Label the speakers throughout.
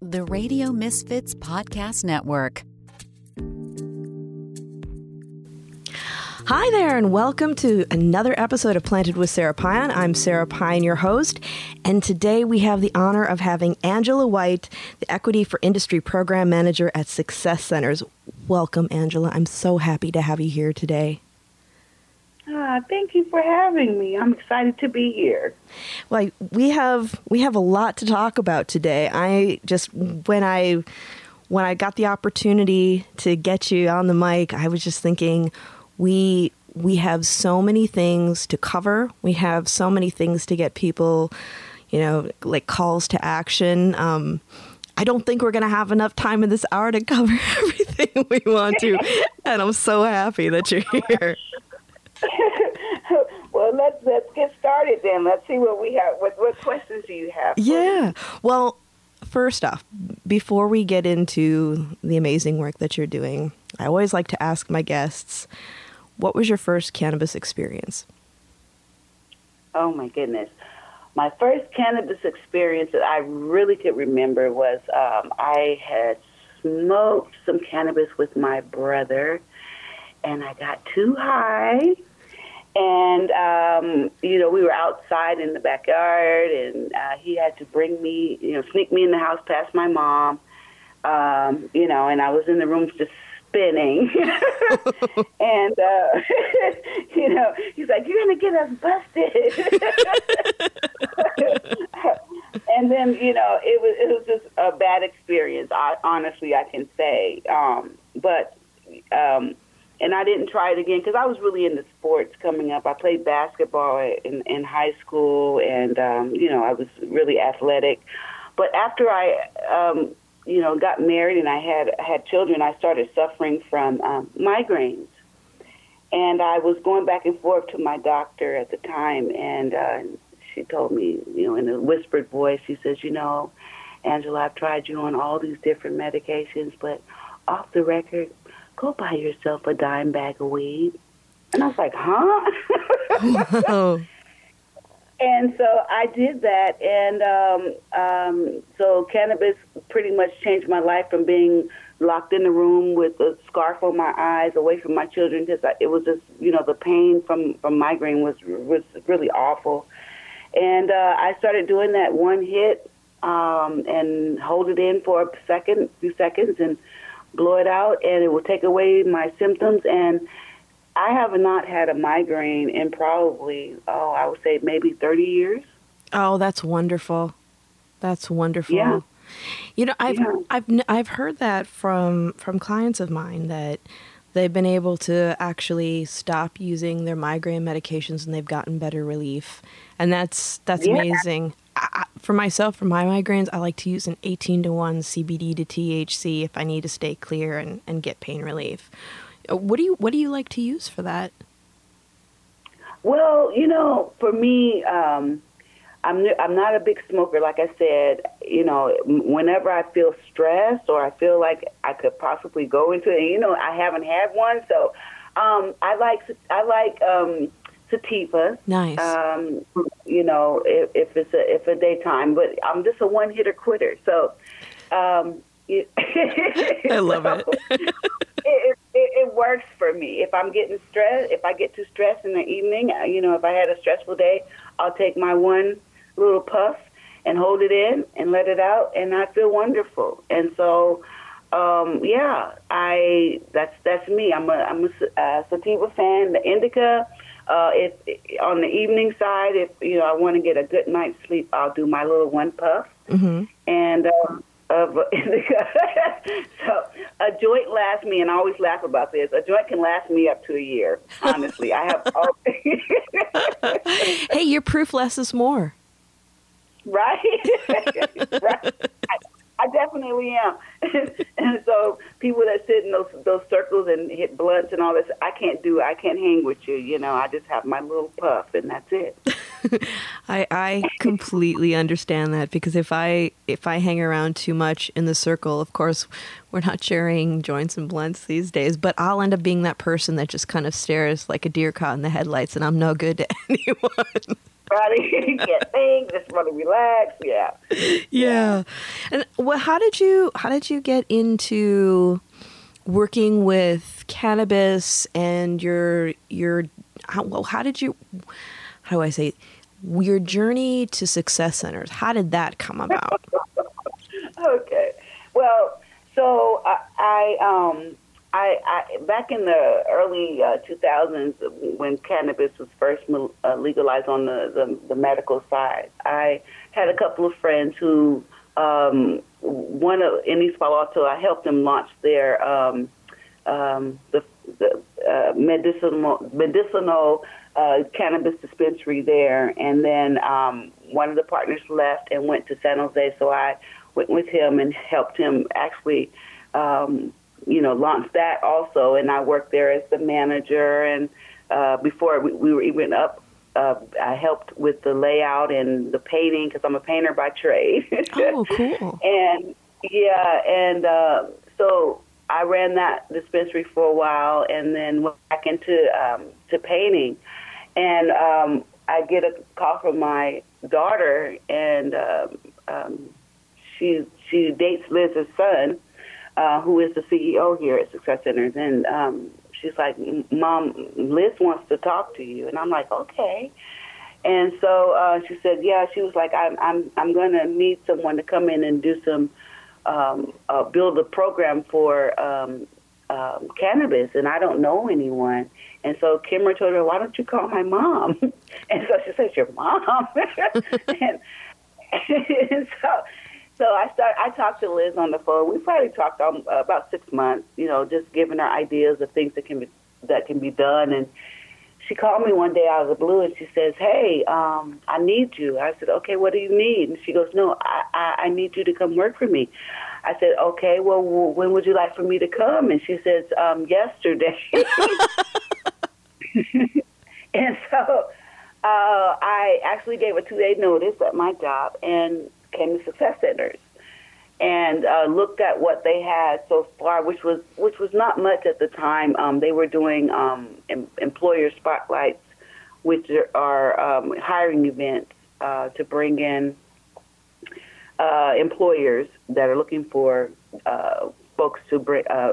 Speaker 1: The Radio Misfits Podcast Network.
Speaker 2: Hi there, and welcome to another episode of Planted with Sara Pine. I'm Sara Pine, your host, and today we have the honor of having Angela White, the Equity for Industry Program Manager at Success Centers. Welcome, Angela. I'm so happy to have you here today.
Speaker 3: Ah, thank you for having me. I'm excited to be here.
Speaker 2: Well, we have we have a lot to talk about today. I just when I when I got the opportunity to get you on the mic, I was just thinking we we have so many things to cover. We have so many things to get people, you know, like calls to action. Um, I don't think we're going to have enough time in this hour to cover everything we want to, and I'm so happy that you're here.
Speaker 3: well, let's let's get started then. Let's see what we have. What what questions do you have?
Speaker 2: Yeah. Well, first off, before we get into the amazing work that you're doing, I always like to ask my guests, what was your first cannabis experience?
Speaker 3: Oh my goodness. My first cannabis experience that I really could remember was um, I had smoked some cannabis with my brother, and I got too high and um, you know we were outside in the backyard, and uh, he had to bring me, you know, sneak me in the house past my mom, um, you know, and I was in the room just spinning, and uh, you know, he's like, "You're gonna get us busted," and then you know, it was it was just a bad experience. I, honestly, I can say, um, but. Um, and I didn't try it again because I was really into sports coming up. I played basketball in in high school, and um, you know I was really athletic. But after I, um, you know, got married and I had had children, I started suffering from um, migraines, and I was going back and forth to my doctor at the time, and uh, she told me, you know, in a whispered voice, she says, you know, Angela, I've tried you on all these different medications, but off the record, go buy yourself a dime bag of weed. And I was like, huh? and so I did that. And um, um, so cannabis pretty much changed my life from being locked in the room with a scarf on my eyes, away from my children, because it was just, you know, the pain from, from migraine was, was really awful. And uh, I started doing that one hit um, and hold it in for a second, few seconds, and blow it out, and it will take away my symptoms. And I have not had a migraine in probably, oh, I would say maybe 30 years.
Speaker 2: Oh, that's wonderful. That's wonderful.
Speaker 3: Yeah.
Speaker 2: You know, I've
Speaker 3: Yeah.
Speaker 2: I've I've heard that from from clients of mine that they've been able to actually stop using their migraine medications and they've gotten better relief, and that's that's
Speaker 3: Yeah.
Speaker 2: amazing. I, for myself, for my migraines, I like to use an 18 to 1 CBD to THC if I need to stay clear and, and get pain relief. Uh, What do you what do you like to use for that?
Speaker 3: Well, you know, for me, um, I'm I'm not a big smoker. Like I said, you know, whenever I feel stressed or I feel like I could possibly go into it, you know, I haven't had one, so um, I like I like um, sativas.
Speaker 2: Nice.
Speaker 3: Um, you know, if, if it's a if a daytime, but I'm just a one hitter quitter. So, um,
Speaker 2: I love it.
Speaker 3: it, it, it works for me. If I'm getting stressed, if I get too stressed in the evening, uh, you know, if I had a stressful day, I'll take my one little puff and hold it in and let it out, and I feel wonderful. And so, um, yeah, I that's that's me. I'm a I'm a uh, sativa fan. The indica. Uh, if on the evening side, if you know I want to get a good night's sleep, I'll do my little one puff
Speaker 2: hmm
Speaker 3: and um, of so a joint lasts me, and I always laugh about this. A joint can last me up to a year. Honestly, I have all,
Speaker 2: Hey, your proof less is more.
Speaker 3: right, right. I, definitely am. and so people that sit in those those circles and hit blunts and all this, I can't do. I can't hang with you. You know, I just have my little puff, and that's it.
Speaker 2: I I completely understand that because if I if I hang around too much in the circle, of course, we're not sharing joints and blunts these days, but I'll end up being that person that just kind of stares like a deer caught in the headlights and I'm no good to anyone.
Speaker 3: Everybody can't think, just want to relax. Yeah.
Speaker 2: Yeah. And well, how did you how did you get into working with cannabis and your your how, well, how did you how do I say your journey to success centers? How did that come about?
Speaker 3: okay. Well, so I, I um I, I back in the early uh, 2000s when cannabis was first uh, legalized on the, the the medical side, I had a couple of friends who um, one of in East Palo Alto. I helped them launch their um, um, the, the uh, medicinal medicinal uh, cannabis dispensary there, and then um, one of the partners left and went to San Jose, so I went with him and helped him actually. Um, you know, launched that also, and I worked there as the manager. And uh, before we, we were even up, uh, I helped with the layout and the painting because I'm a painter by trade.
Speaker 2: oh, cool!
Speaker 3: and yeah, and uh, so I ran that dispensary for a while, and then went back into um, to painting. And um, I get a call from my daughter, and um, um, she she dates Liz's son uh, who is the CEO here at Success Centers, and um, she's like, "Mom, Liz wants to talk to you," and I'm like, "Okay." And so uh, she said, "Yeah." She was like, "I'm I'm I'm going to need someone to come in and do some um, uh, build a program for um, um, cannabis, and I don't know anyone." And so Kimmer told her, "Why don't you call my mom?" and so she says, "Your mom?" and, and so so I start. I talked to Liz on the phone. We probably talked um, about six months. You know, just giving her ideas of things that can be that can be done. And she called me one day out of the blue, and she says, "Hey, um, I need you." I said, "Okay, what do you need?" And she goes, "No, I, I, I need you to come work for me." I said, "Okay, well, w- when would you like for me to come?" And she says, um, "Yesterday." and so uh, I actually gave a two day notice at my job, and came to Success Centers and uh, looked at what they had so far, which was which was not much at the time. Um, they were doing um, em- employer spotlights, which are um, hiring events uh, to bring in uh, employers that are looking for uh, folks to bring, uh,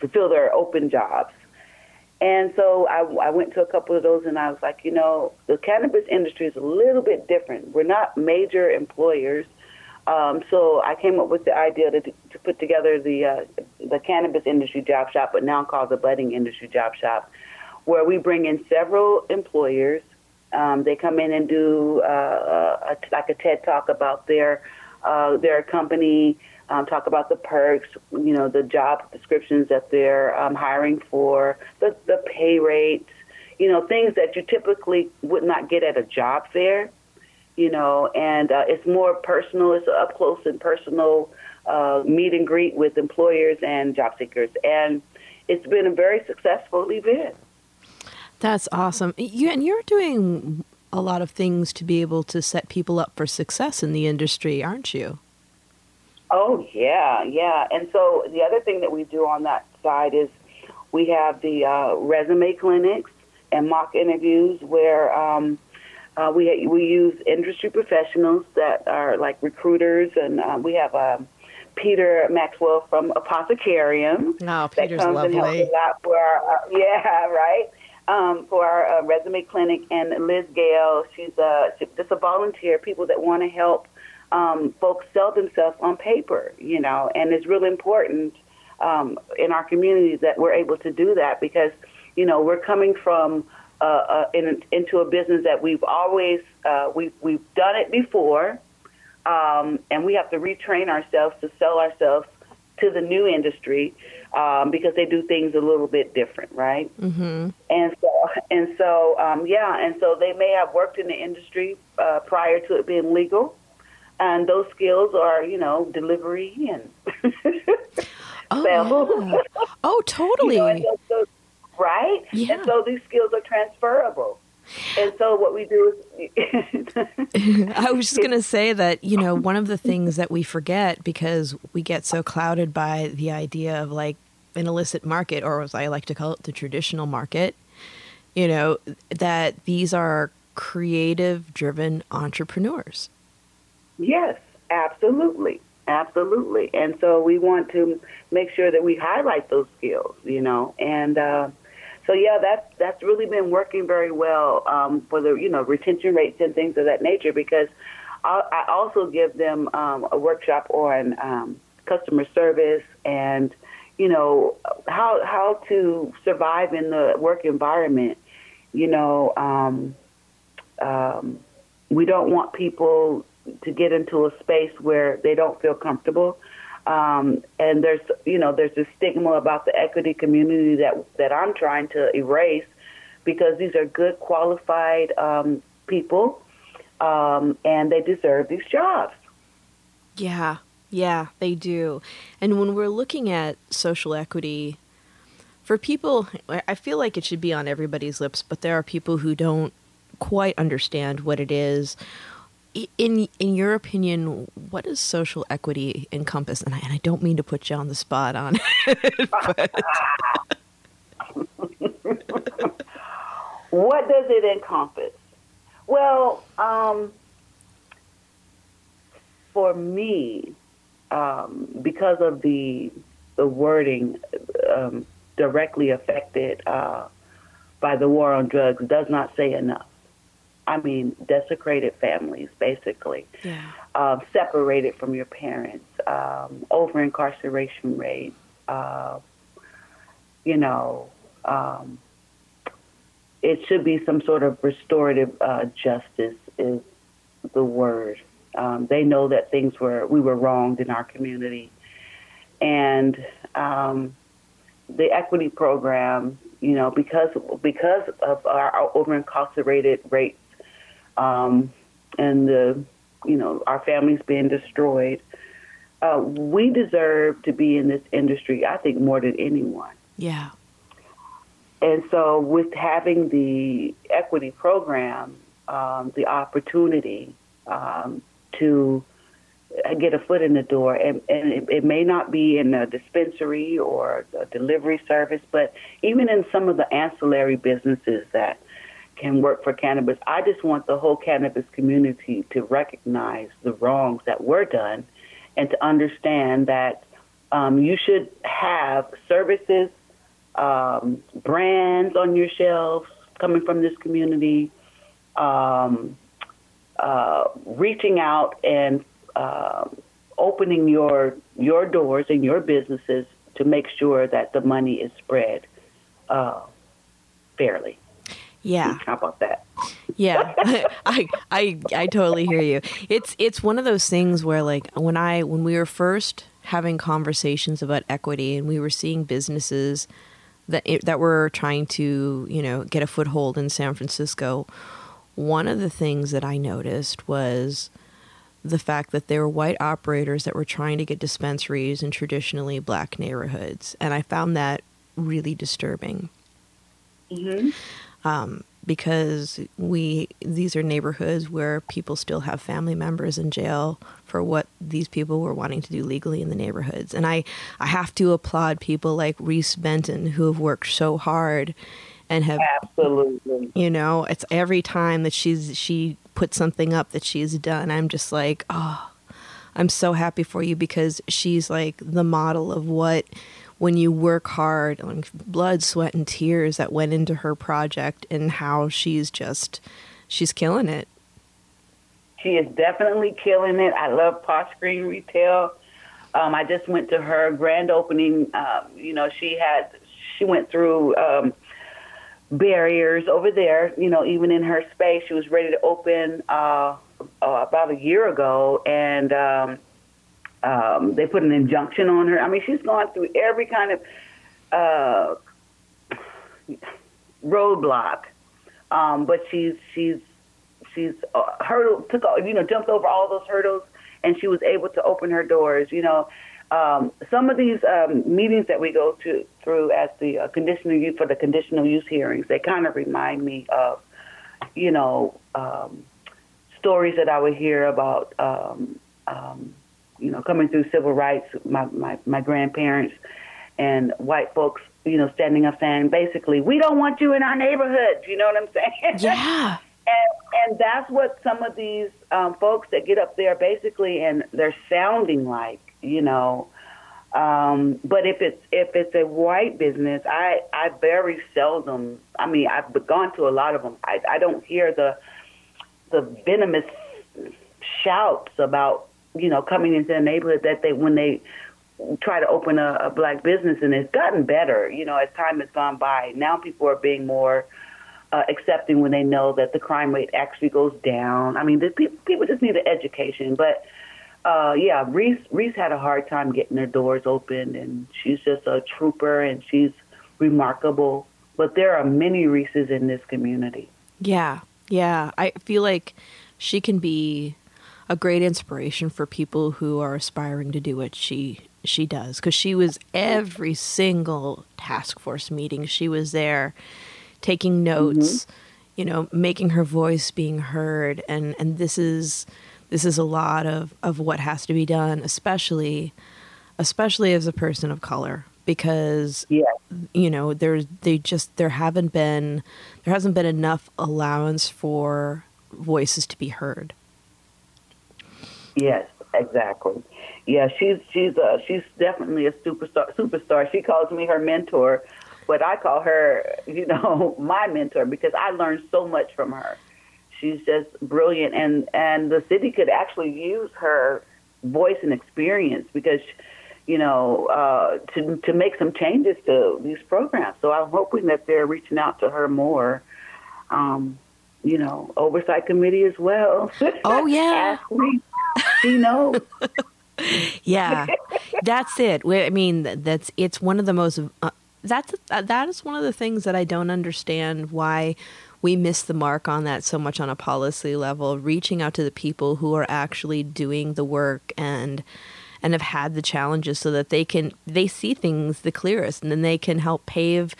Speaker 3: fulfill their open jobs. And so I, I went to a couple of those, and I was like, you know, the cannabis industry is a little bit different. We're not major employers, um, so I came up with the idea to, to put together the uh, the cannabis industry job shop, but now called the budding industry job shop, where we bring in several employers. Um, they come in and do uh, a, like a TED talk about their uh, their company um, talk about the perks, you know, the job descriptions that they're um, hiring for, the, the pay rates, you know, things that you typically would not get at a job fair, you know, and uh, it's more personal, it's up close and personal uh, meet and greet with employers and job seekers. And it's been a very successful event.
Speaker 2: That's awesome. You, and you're doing a lot of things to be able to set people up for success in the industry, aren't you?
Speaker 3: Oh yeah, yeah. And so the other thing that we do on that side is we have the uh, resume clinics and mock interviews where um, uh, we we use industry professionals that are like recruiters, and uh, we have um, Peter Maxwell from Apothecarium.
Speaker 2: Oh, Peter's
Speaker 3: that comes
Speaker 2: lovely.
Speaker 3: And helps a lot for our, uh, yeah, right. Um, for our uh, resume clinic, and Liz Gale, she's a, she's just a volunteer. People that want to help um, folks sell themselves on paper, you know, and it's really important um, in our community that we're able to do that because, you know, we're coming from uh, uh, in, into a business that we've always uh, we've we've done it before, um, and we have to retrain ourselves to sell ourselves to the new industry um, because they do things a little bit different, right?
Speaker 2: Mm-hmm.
Speaker 3: And so and so um, yeah, and so they may have worked in the industry uh, prior to it being legal and those skills are, you know, delivery and
Speaker 2: oh, yeah. oh, totally.
Speaker 3: you know, those, right?
Speaker 2: Yeah.
Speaker 3: And so these skills are transferable. And so what we do is.
Speaker 2: I was just going to say that, you know, one of the things that we forget because we get so clouded by the idea of like an illicit market, or as I like to call it, the traditional market, you know, that these are creative driven entrepreneurs.
Speaker 3: Yes, absolutely. Absolutely. And so we want to make sure that we highlight those skills, you know. And uh, so, yeah, that's, that's really been working very well um, for the, you know, retention rates and things of that nature because I, I also give them um, a workshop on um, customer service and, you know, how, how to survive in the work environment. You know, um, um, we don't want people to get into a space where they don't feel comfortable. Um, and there's, you know, there's a stigma about the equity community that that I'm trying to erase, because these are good, qualified um, people, um, and they deserve these jobs.
Speaker 2: Yeah, yeah, they do. And when we're looking at social equity, for people, I feel like it should be on everybody's lips, but there are people who don't quite understand what it is in in your opinion, what does social equity encompass? And I, and I don't mean to put you on the spot on it,
Speaker 3: what does it encompass? Well, um, for me, um, because of the the wording um, directly affected uh, by the war on drugs, does not say enough. I mean, desecrated families, basically.
Speaker 2: Yeah.
Speaker 3: Uh, separated from your parents, um, over incarceration rates, uh, you know, um, it should be some sort of restorative uh, justice is the word. Um, they know that things were we were wronged in our community, and um, the equity program, you know, because because of our, our over incarcerated rates um, and the you know our families being destroyed. Uh, we deserve to be in this industry. I think more than anyone.
Speaker 2: Yeah.
Speaker 3: And so, with having the equity program, um, the opportunity um, to get a foot in the door, and, and it, it, may not be in a dispensary or a delivery service, but even in some of the ancillary businesses that can work for cannabis. I just want the whole cannabis community to recognize the wrongs that were done and to understand that um, you should have services, um, brands on your shelves coming from this community, um, uh, reaching out and uh, opening your your doors and your businesses to make sure that the money is spread uh, fairly.
Speaker 2: Yeah.
Speaker 3: How about that?
Speaker 2: yeah. I I I totally hear you. It's it's one of those things where like when I when we were first having conversations about equity and we were seeing businesses that that were trying to, you know, get a foothold in San Francisco, one of the things that I noticed was the fact that there were white operators that were trying to get dispensaries in traditionally black neighborhoods, and I found that really disturbing.
Speaker 3: Mm-hmm
Speaker 2: um, because we these are neighborhoods where people still have family members in jail for what these people were wanting to do legally in the neighborhoods. And I, I have to applaud people like Reese Benton who have worked so hard and have
Speaker 3: absolutely
Speaker 2: you know it's every time that she's she puts something up that she's done i'm just like oh i'm so happy for you because she's like the model of what when you work hard, like blood, sweat, and tears that went into her project, and how she's just she's killing it.
Speaker 3: She is definitely killing it. I love Posh Green Retail. Um, I just went to her grand opening. Um, you know, she had she went through um, barriers over there. You know, even in her space, she was ready to open uh, uh, about a year ago, and um, um, they put an injunction on her. I mean, she's gone through every kind of uh, roadblock, um, but she's she's she's uh, hurdle took you know jumped over all those hurdles, and she was able to open her doors. You know, um, some of these um, meetings that we go to through as the uh, conditional use for the conditional use hearings, they kind of remind me of, you know, um, stories that I would hear about. Um, um, you know, coming through civil rights, my, my, my grandparents and white folks, you know, standing up saying, basically, we don't want you in our neighborhoods. You know what I'm saying?
Speaker 2: Yeah.
Speaker 3: and, and that's what some of these um, folks that get up there basically, and they're sounding like, you know. Um, but if it's if it's a white business, I I very seldom. I mean, I've gone to a lot of them. I I don't hear the the venomous shouts about you know coming into the neighborhood that they when they try to open a, a black business, and it's gotten better. You know, as time has gone by, now people are being more uh, accepting when they know that the crime rate actually goes down. I mean, the, people just need an education. But uh, yeah, Reese Reese had a hard time getting her doors open, and she's just a trooper, and she's remarkable. But there are many Reeses in this community.
Speaker 2: Yeah, yeah. I feel like she can be a great inspiration for people who are aspiring to do what she she does. Because she was every single task force meeting. She was there taking notes, mm-hmm. you know, making her voice being heard, and and this is this is a lot of of what has to be done, especially especially as a person of color. Because
Speaker 3: yeah.
Speaker 2: you know there's they just there haven't been there hasn't been enough allowance for voices to be heard
Speaker 3: yes exactly yeah she's she's a she's definitely a superstar superstar she calls me her mentor but I call her, you know, my mentor because I learned so much from her. She's just brilliant, and and the city could actually use her voice and experience because, you know, uh, to to make some changes to these programs. So I'm hoping that they're reaching out to her more. Um, you know, oversight committee as well.
Speaker 2: Oh yeah,
Speaker 3: Ask me. She knows.
Speaker 2: yeah, that's it. I mean, that's it's one of the most uh, that's that is one of the things that I don't understand why we miss the mark on that so much on a policy level reaching out to the people who are actually doing the work and and have had the challenges so that they can they see things the clearest and then they can help pave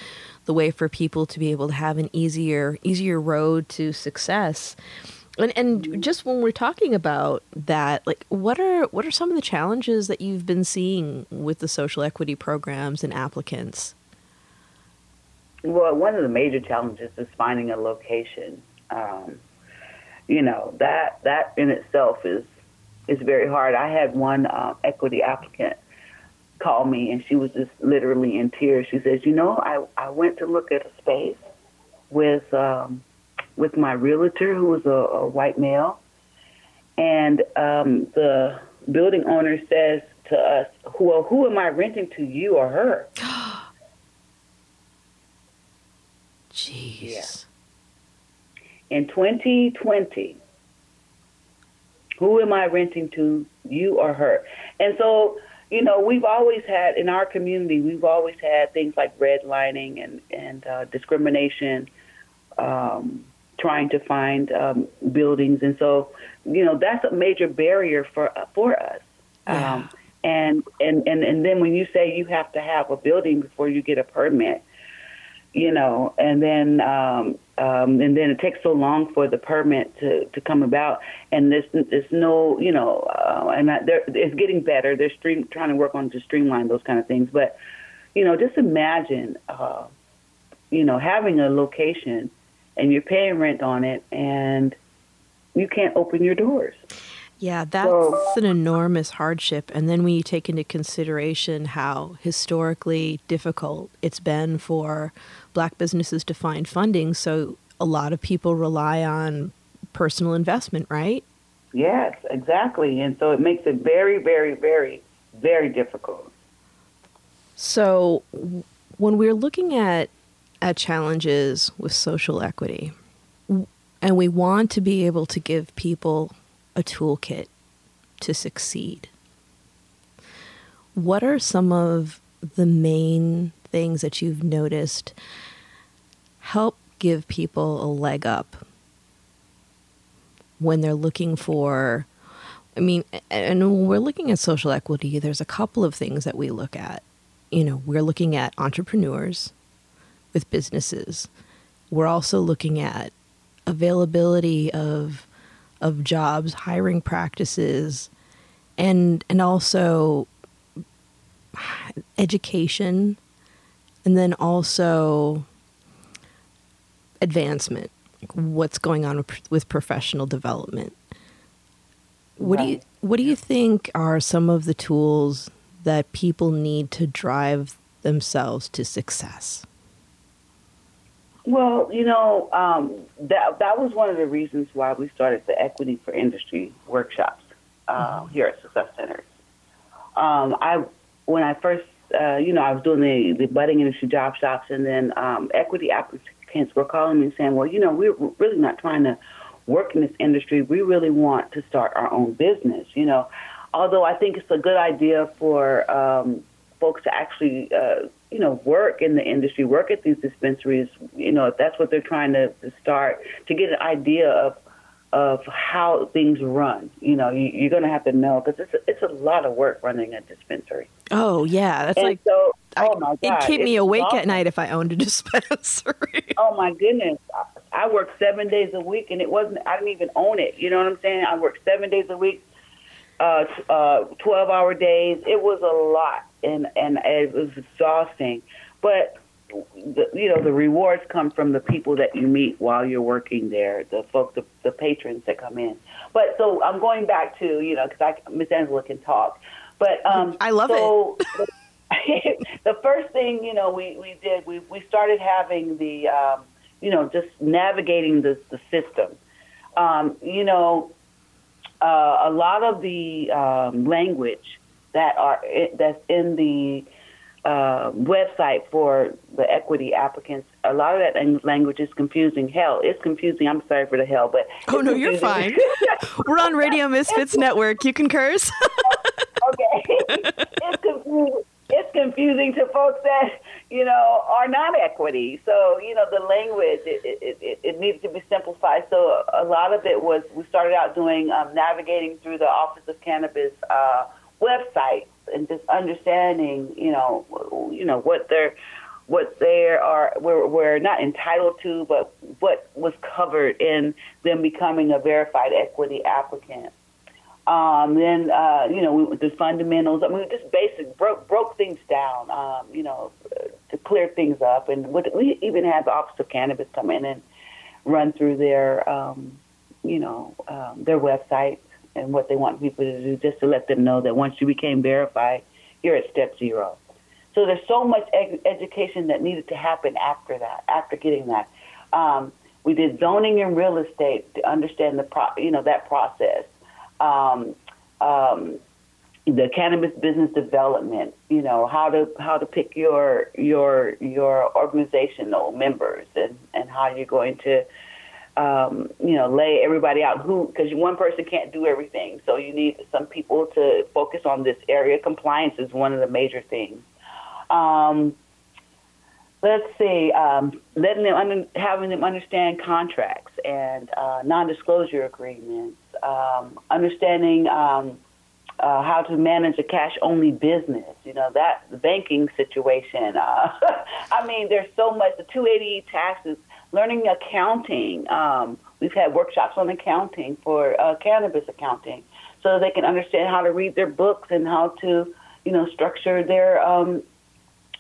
Speaker 2: the way for people to be able to have an easier easier road to success and and just when we're talking about that like what are what are some of the challenges that you've been seeing with the social equity programs and applicants
Speaker 3: well, one of the major challenges is finding a location. Um, you know that that in itself is is very hard. I had one um, equity applicant call me, and she was just literally in tears. She says, "You know, I I went to look at a space with um, with my realtor, who was a, a white male, and um, the building owner says to us, "Well, who am I renting to, you or her?"
Speaker 2: Jeez. Yeah.
Speaker 3: In 2020, who am I renting to, you or her? And so, you know, we've always had in our community, we've always had things like redlining and and uh, discrimination, um, trying to find um, buildings, and so, you know, that's a major barrier for for us.
Speaker 2: Yeah. Um,
Speaker 3: and, and and and then when you say you have to have a building before you get a permit, you know, and then um, um, and then it takes so long for the permit to, to come about, and there's there's no, you know, uh, and I, it's getting better. They're stream, trying to work on to streamline those kind of things, but you know, just imagine, uh, you know, having a location and you're paying rent on it, and you can't open your doors.
Speaker 2: Yeah, that's so, an enormous hardship. And then when you take into consideration how historically difficult it's been for black businesses to find funding, so a lot of people rely on personal investment, right?
Speaker 3: Yes, exactly. And so it makes it very, very, very, very difficult.
Speaker 2: So when we're looking at at challenges with social equity, and we want to be able to give people a toolkit to succeed. What are some of the main things that you've noticed help give people a leg up when they're looking for? I mean, and when we're looking at social equity, there's a couple of things that we look at. You know, we're looking at entrepreneurs with businesses. We're also looking at availability of of jobs, hiring practices, and and also education, and then also advancement. what's going on with, with professional development. What do you what do you think are some of the tools that people need to drive themselves to success?
Speaker 3: Well, you know, um, that that was one of the reasons why we started the Equity for Industry workshops uh, here at Success Centers. Um, I when I first, uh, you know, I was doing the, the budding industry job shops, and then um, equity applicants were calling me and saying, "Well, you know, we're really not trying to work in this industry. We really want to start our own business." You know, although I think it's a good idea for um, folks to actually, uh, you know, work in the industry, work at these dispensaries, you know, if that's what they're trying to, to start, to get an idea of of how things run. You know, you, you're going to have to know because it's a, it's a lot of work running a dispensary.
Speaker 2: Oh yeah, that's
Speaker 3: and
Speaker 2: like
Speaker 3: so,
Speaker 2: I-
Speaker 3: oh my god,
Speaker 2: it'd keep me awake at night if I owned a dispensary.
Speaker 3: Oh my goodness. I- I worked seven days a week and it wasn't, I didn't even own it. You know what I'm saying? I worked seven days a week, uh, uh, 12 hour days. It was a lot and, and it was exhausting. But, the, you know, the rewards come from the people that you meet while you're working there, the folks, the, the patrons that come in. But so I'm going back to, you know, because I Miss Angela can talk. But um,
Speaker 2: I love
Speaker 3: so it. the first thing, you know, we, we did, we, we started having the, um, you know, just navigating the, the system. Um, you know, uh, a lot of the um, language that are that's in the uh, website for the equity applicants, a lot of that language is confusing. Hell, it's confusing. I'm sorry for the hell, but
Speaker 2: Oh no, you're fine. We're on Radio Misfits Network. You can curse.
Speaker 3: okay. it's confusing. It's confusing to folks that you know are not equity. So you know the language it it, it, it needed to be simplified. So a lot of it was we started out doing um, navigating through the Office of Cannabis uh, website and just understanding you know you know what they're what they are we're, we're not entitled to, but what was covered in them becoming a verified equity applicant. Um, then uh, you know we, the fundamentals. I mean, just basic broke broke things down. Um, you know, to clear things up, and what, we even had the Office of Cannabis come in and run through their um, you know um, their website and what they want people to do, just to let them know that once you became verified, you're at step zero. So there's so much ed- education that needed to happen after that, after getting that. Um, we did zoning and real estate to understand the pro- you know that process um, um, the cannabis business development. You know how to how to pick your your your organizational members and and how you're going to um, you know lay everybody out who because one person can't do everything. So you need some people to focus on this area. Compliance is one of the major things. Um, let's see, um, letting them under, having them understand contracts and uh, non-disclosure agreements, um, understanding um, uh, how to manage a cash-only business. You know that the banking situation. Uh, I mean, there's so much. The 280 taxes, learning accounting. Um, we've had workshops on accounting for uh, cannabis accounting, so they can understand how to read their books and how to, you know, structure their um,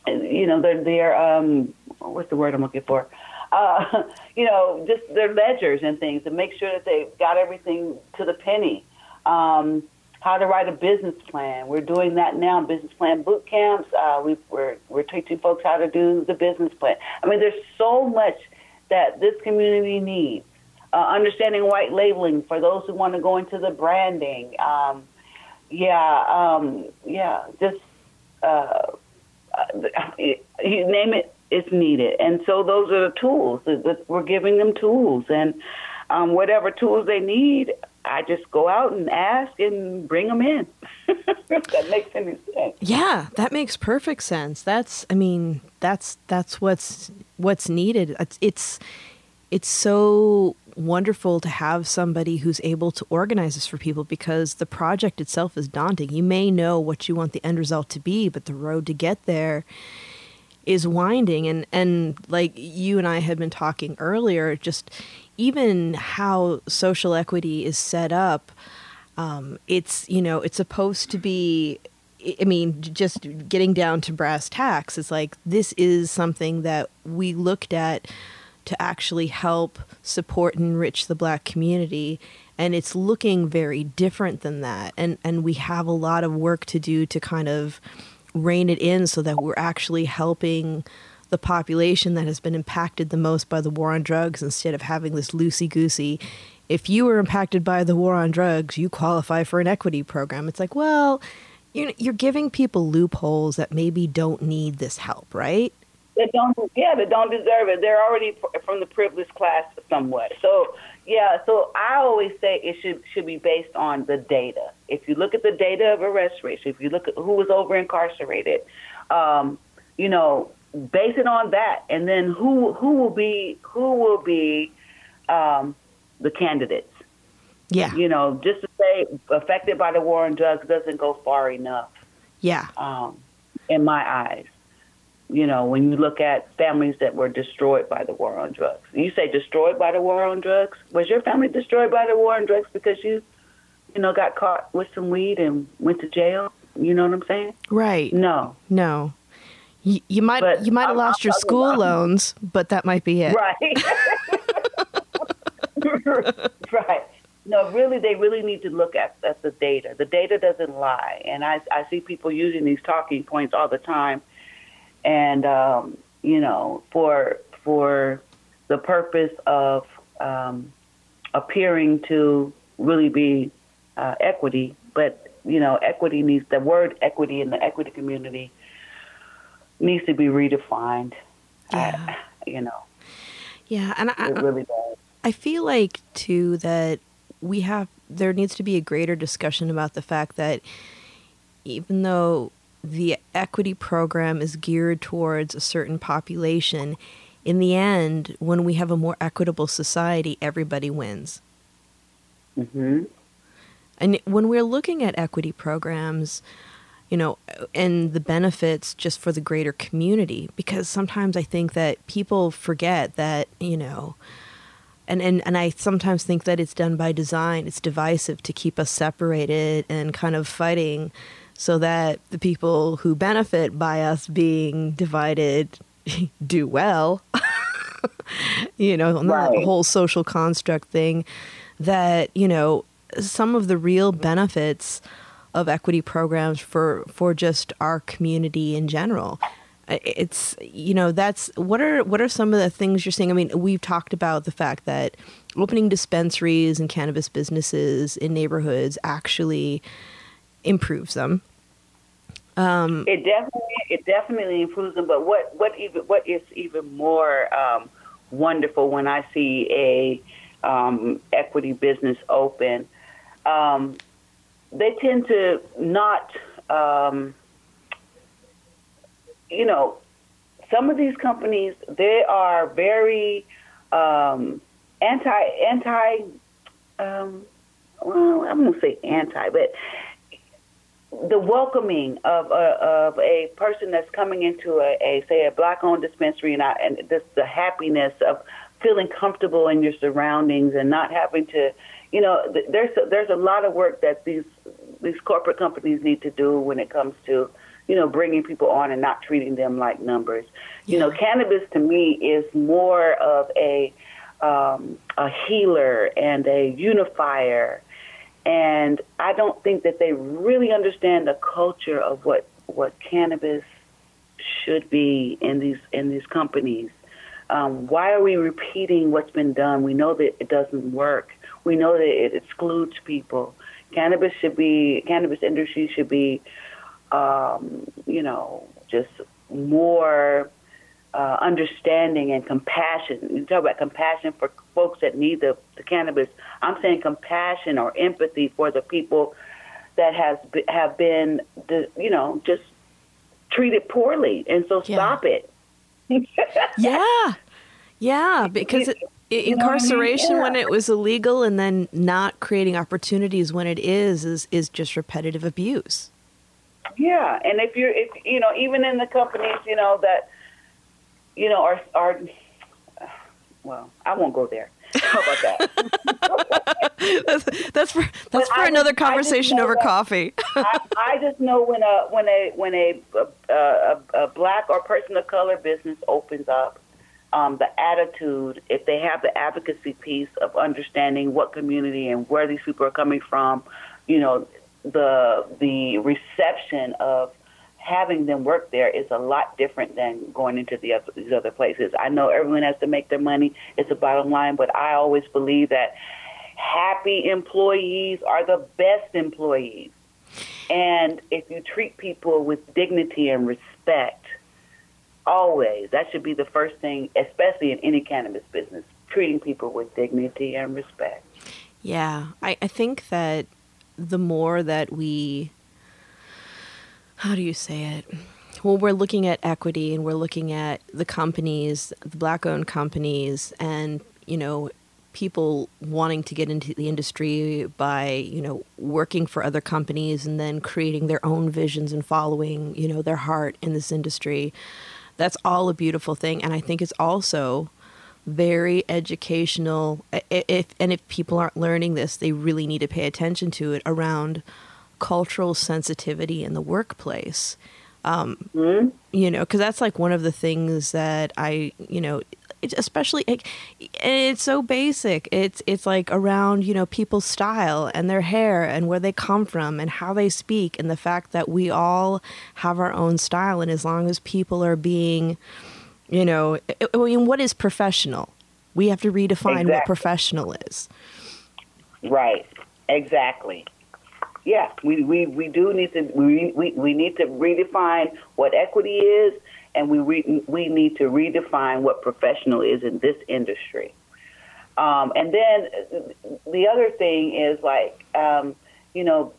Speaker 3: you know, their their um, what's the word I'm looking for? Uh, you know, just their ledgers and things to make sure that they've got everything to the penny. Um, how to write a business plan. We're doing that now. Business plan boot camps. Uh, we, we're we're teaching folks how to do the business plan. I mean, there's so much that this community needs. Uh, understanding white labeling for those who want to go into the branding. Um, yeah, um, yeah, just. Uh, you name it, it's needed. And so those are the tools. that We're giving them tools, and um, whatever tools they need, I just go out and ask and bring them in. that makes any sense.
Speaker 2: Yeah, that makes perfect sense. That's I mean, that's that's what's what's needed. It's it's it's so wonderful to have somebody who's able to organize this for people because the project itself is daunting. You may know what you want the end result to be, but the road to get there is winding and and like you and I had been talking earlier just even how social equity is set up um, it's you know it's supposed to be i mean just getting down to brass tacks it's like this is something that we looked at to actually help support and enrich the black community and it's looking very different than that and and we have a lot of work to do to kind of rein it in so that we're actually helping the population that has been impacted the most by the war on drugs instead of having this loosey goosey if you were impacted by the war on drugs you qualify for an equity program. It's like well you're, giving people loopholes that maybe don't need this help right?
Speaker 3: That don't yeah that don't deserve it. They're already from the privileged class somewhat. So yeah so i always say it should should be based on the data. If you look at the data of arrest rates if you look at who was over incarcerated um, you know base it on that and then who who will be who will be um, the candidates
Speaker 2: yeah
Speaker 3: you know just to say affected by the war on drugs doesn't go far enough
Speaker 2: yeah
Speaker 3: um, in my eyes you know, when you look at families that were destroyed by the war on drugs. You say destroyed by the war on drugs. Was your family destroyed by the war on drugs because you, you know, got caught with some weed and went to jail? You know what I'm saying?
Speaker 2: Right.
Speaker 3: No.
Speaker 2: No. You, you might but you might have lost your school I'm, loans, but that might be it.
Speaker 3: Right. right. No, really, they really need to look at, at the data. The data doesn't lie, and I I see people using these talking points all the time and um, you know, for for the purpose of um, appearing to really be uh, equity, but you know, equity needs the word equity in the equity community needs to be redefined.
Speaker 2: Yeah.
Speaker 3: you know.
Speaker 2: Yeah, and I,
Speaker 3: it really does.
Speaker 2: I feel like too that we have there needs to be a greater discussion about the fact that even though the equity program is geared towards a certain population, in the end, when we have a more equitable society, everybody wins.
Speaker 3: Mm-hmm.
Speaker 2: And when we're looking at equity programs, you know, and the benefits just for the greater community, because sometimes I think that people forget that, you know, and, and, and I sometimes think that it's done by design. It's divisive to keep us separated and kind of fighting so that the people who benefit by us being divided do well. you know, right. the whole social construct thing that, you know, some of the real benefits of equity programs for for just our community in general it's you know that's what are what are some of the things you're seeing i mean we've talked about the fact that opening dispensaries and cannabis businesses in neighborhoods actually improves them
Speaker 3: um, it definitely it definitely improves them. But what what even what is even more um, wonderful when I see a um, equity business open, um, they tend to not, um, you know, some of these companies they are very um, anti anti. well, I'm gonna say anti, but the welcoming of a, of a person that's coming into a, a say a black owned dispensary and, I, and this the happiness of feeling comfortable in your surroundings and not having to you know th- there's a, there's a lot of work that these these corporate companies need to do when it comes to you know bringing people on and not treating them like numbers yeah. you know cannabis to me is more of a um, a healer and a unifier and I don't think that they really understand the culture of what what cannabis should be in these in these companies. Um, why are we repeating what's been done? We know that it doesn't work. We know that it excludes people. Cannabis should be cannabis industry should be, um, you know, just more uh, understanding and compassion. You talk about compassion for folks that need the, the cannabis. I'm saying compassion or empathy for the people that has have been, you know, just treated poorly, and so yeah. stop it.
Speaker 2: yeah, yeah, because it, incarceration I mean? yeah. when it was illegal, and then not creating opportunities when it is, is is just repetitive abuse.
Speaker 3: Yeah, and if you're, if you know, even in the companies, you know that you know, are are well, I won't go there. How about
Speaker 2: that? that's, that's for that's for another just, conversation over coffee.
Speaker 3: I, I, just know when a when a when a, a, a, a black or person of color business opens up, um, the attitude, if they have the advocacy piece of understanding what community and where these people are coming from, you know, the the reception of having them work there is a lot different than going into the other, these other places. I know everyone has to make their money; it's a bottom line, but I always believe that happy employees are the best employees. And if you treat people with dignity and respect, always, that should be the first thing, especially in any cannabis business, treating people with dignity and respect.
Speaker 2: Yeah, I, I think that the more that we, how do you say it? Well, we're looking at equity and we're looking at the companies, the black owned companies, and, you know, people wanting to get into the industry by you know working for other companies and then creating their own visions and following you know their heart in this industry that's all a beautiful thing. And i think it's also very educational. If and if people aren't learning this they really need to pay attention to it around cultural sensitivity in the workplace. Um, mm-hmm. you know because that's like one of the things that i you know especially it, it's so basic. It's it's like around you know people's style and their hair and where they come from and how they speak and the fact that we all have our own style and as long as people are being, you know, I mean, what is professional? We have to redefine exactly. what professional is.
Speaker 3: Right. Exactly. Yeah, we, we, we do need to we, we, we need to redefine what equity is and we re- we need to redefine what professional is in this industry. Um, and then the other thing is like, um, you know,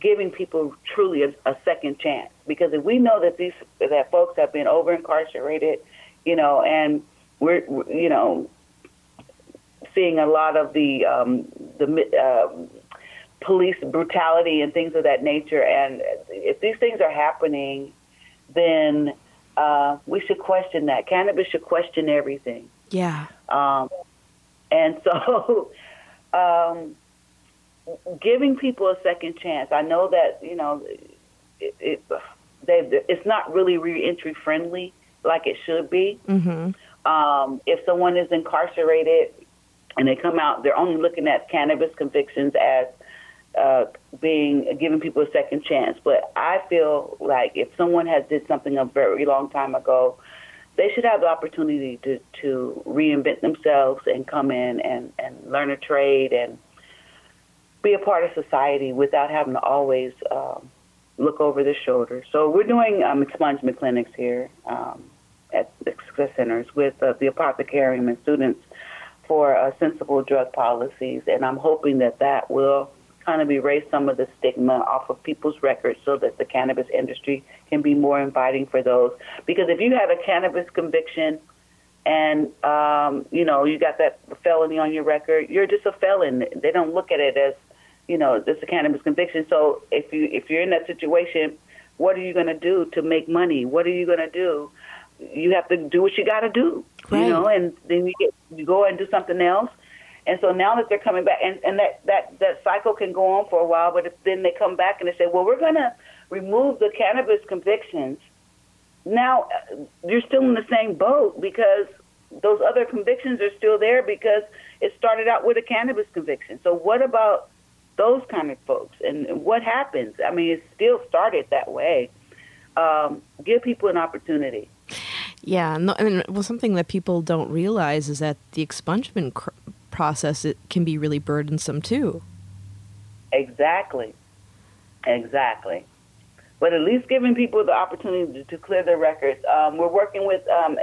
Speaker 3: giving people truly a, a, second chance. Because if we know that these that folks have been over incarcerated, you know, and we're you know seeing a lot of the um, the uh, police brutality and things of that nature, and if these things are happening then uh, we should question that. Cannabis should question everything.
Speaker 2: Yeah.
Speaker 3: Um, and so, um, giving people a second chance. I know that you know, it, it they, it's not really reentry friendly like it should be.
Speaker 2: Mm-hmm.
Speaker 3: Um, if someone is incarcerated and they come out, they're only looking at cannabis convictions as uh, being giving people a second chance. But I feel like if someone has did something a very long time ago, they should have the opportunity to to reinvent themselves and come in and and learn a trade and be a part of society without having to always um, look over their shoulder. So we're doing um, expungement clinics here um, at the Success Centers with uh, the apothecarium and students for uh, sensible drug policies, and I'm hoping that that will kind of erase some of the stigma off of people's records so that the cannabis industry can be more inviting for those. Because if you have a cannabis conviction and um, you know you got that felony on your record, you're just a felon. They don't look at it as you know this a cannabis conviction. So if you if you're in that situation, what are you going to do to make money? What are you going to do? You have to do what you got to do, right. you know, and then you get you go and do something else and so now that they're coming back, and, and that, that, that cycle can go on for a while, but then they come back and they say, well, we're going to remove the cannabis convictions, now uh, you're still in the same boat because those other convictions are still there because it started out with a cannabis conviction. So what about those kind of folks and what happens? I mean, it still started that way. Um, give people an opportunity.
Speaker 2: Yeah, and well, something that people don't realize is that the expungement cr- process it can be really burdensome too.
Speaker 3: Exactly. Exactly. But at least giving people the opportunity to, clear their records. Um, we're working with, um,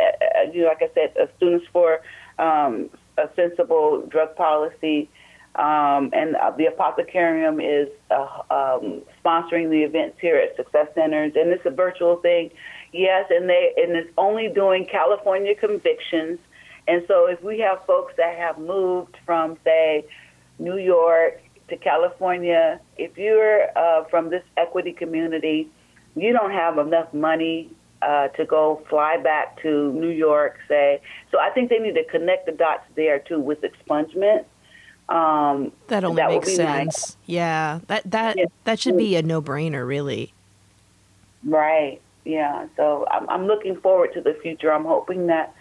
Speaker 3: you know, like I said, uh, students for um, a sensible drug policy. Um, and uh, the Apothecarium is uh, um, sponsoring the events here at Success Centers, and it's a virtual thing. Yes, and they and it's only doing California convictions and so if we have folks that have moved from, say, New York to California, if you're uh, from this equity community, you don't have enough money uh, to go fly back to New York, say. So I think they need to connect the dots there too with expungement. Um,
Speaker 2: that only that makes sense. Nice. Yeah, that that that should be a no brainer, really.
Speaker 3: Right. yeah. So I'm, I'm looking forward to the future. I'm hoping that,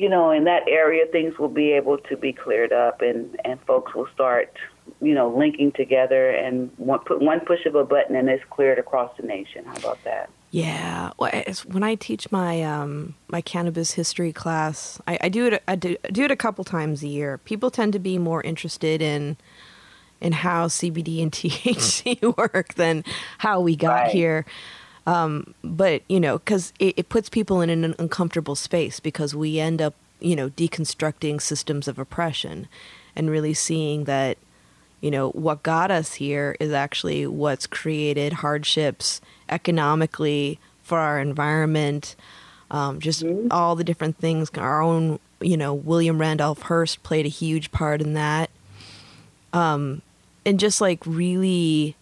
Speaker 3: you know, in that area, things will be able to be cleared up, and and folks will start, you know, linking together, and one, put one push of a button, and it's cleared across the nation. How about that?
Speaker 2: Yeah, well, when I teach my um, my cannabis history class, I, I do it. I do, I do it a couple times a year. People tend to be more interested in in how CBD and THC work than how we got
Speaker 3: Right.
Speaker 2: here. Um, but you know, because it, it puts people in an uncomfortable space because we end up, you know, deconstructing systems of oppression and really seeing that, you know, what got us here is actually what's created hardships economically for our environment. Um, just all the different things. Our own, you know, William Randolph Hearst played a huge part in that. Um, and just like really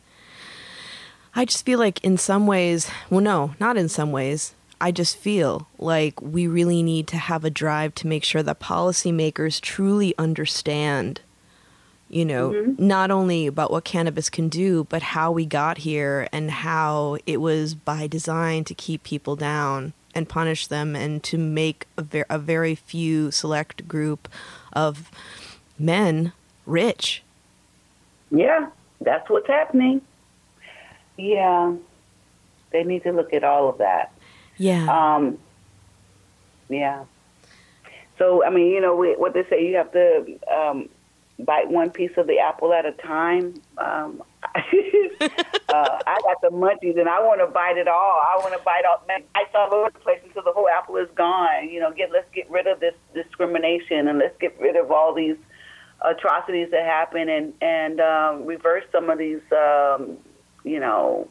Speaker 2: I just feel like in some ways, well, no, not in some ways. I just feel like we really need to have a drive to make sure that policymakers truly understand, you know, mm-hmm. not only about what cannabis can do, but how we got here and how it was by design to keep people down and punish them and to make a, ver- a very few select group of men rich.
Speaker 3: Yeah, that's what's happening. Yeah, they need to look at all of that.
Speaker 2: Yeah.
Speaker 3: Um, yeah. So I mean, you know, we, what they say, you have to um, bite one piece of the apple at a time. Um, uh, I got the munchies, and I want to bite it all. I want to bite all. Man, I all over the place until the whole apple is gone. You know, get let's get rid of this discrimination, and let's get rid of all these atrocities that happen, and and um, reverse some of these. Um, you know,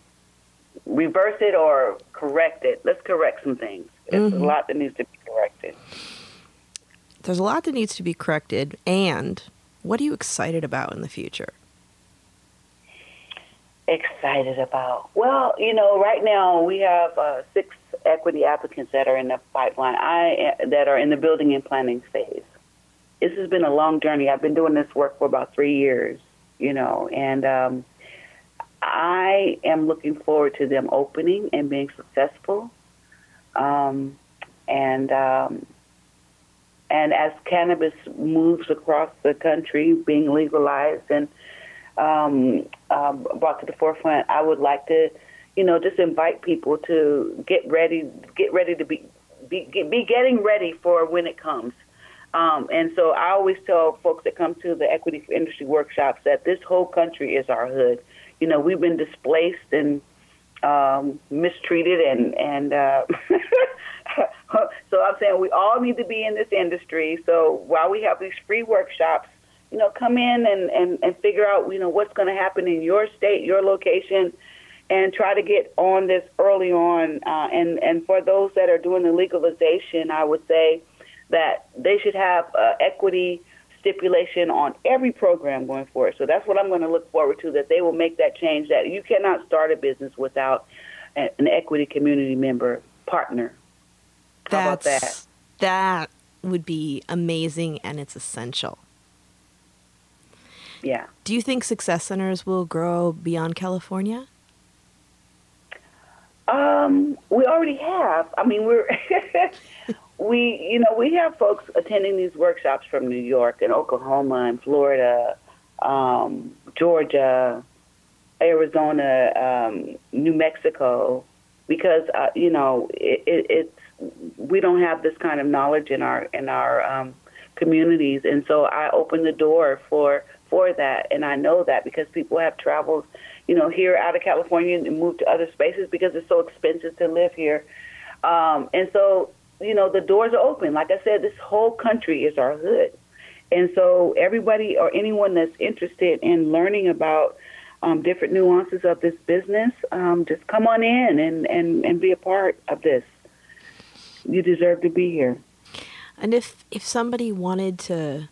Speaker 3: reverse it or correct it. Let's correct some things. There's a lot that needs to be corrected.
Speaker 2: There's a lot that needs to be corrected. And what are you excited about in the future?
Speaker 3: Excited about? Well, you know, right now we have uh, six equity applicants that are in the pipeline. I that are in the building and planning phase. This has been a long journey. I've been doing this work for about three years. You know, and um, I am looking forward to them opening and being successful. Um, and um, and as cannabis moves across the country, being legalized and um, um, brought to the forefront, I would like to, you know, just invite people to get ready, get ready to be be, be getting ready for when it comes. Um, and so I always tell folks that come to the equity for industry workshops that this whole country is our hood. You know, we've been displaced and um, mistreated, and and uh, so I'm saying we all need to be in this industry. So while we have these free workshops, you know, come in and and and figure out you know what's going to happen in your state, your location, and try to get on this early on. Uh, and and for those that are doing the legalization, I would say that they should have uh, equity stipulation on every program going forward. So that's what I'm going to look forward to. That they will make that change. That you cannot start a business without an equity community member partner. How about that?
Speaker 2: That's that would be amazing and it's essential.
Speaker 3: Yeah.
Speaker 2: Do you think success centers will grow beyond California?
Speaker 3: Um, we already have. I mean, we're we you know we have folks attending these workshops from New York and Oklahoma and Florida, um, Georgia, Arizona, um, New Mexico, because uh, you know it, it, it's we don't have this kind of knowledge in our in our um, communities, and so I open the door for for that, and I know that because people have traveled, you know, here out of California and move to other spaces because it's so expensive to live here, um, and so you know the doors are open. Like I said, this whole country is our hood, and so everybody or anyone that's interested in learning about um, different nuances of this business, um, just come on in and, and, and be a part of this. You deserve to be here.
Speaker 2: And if if somebody wanted to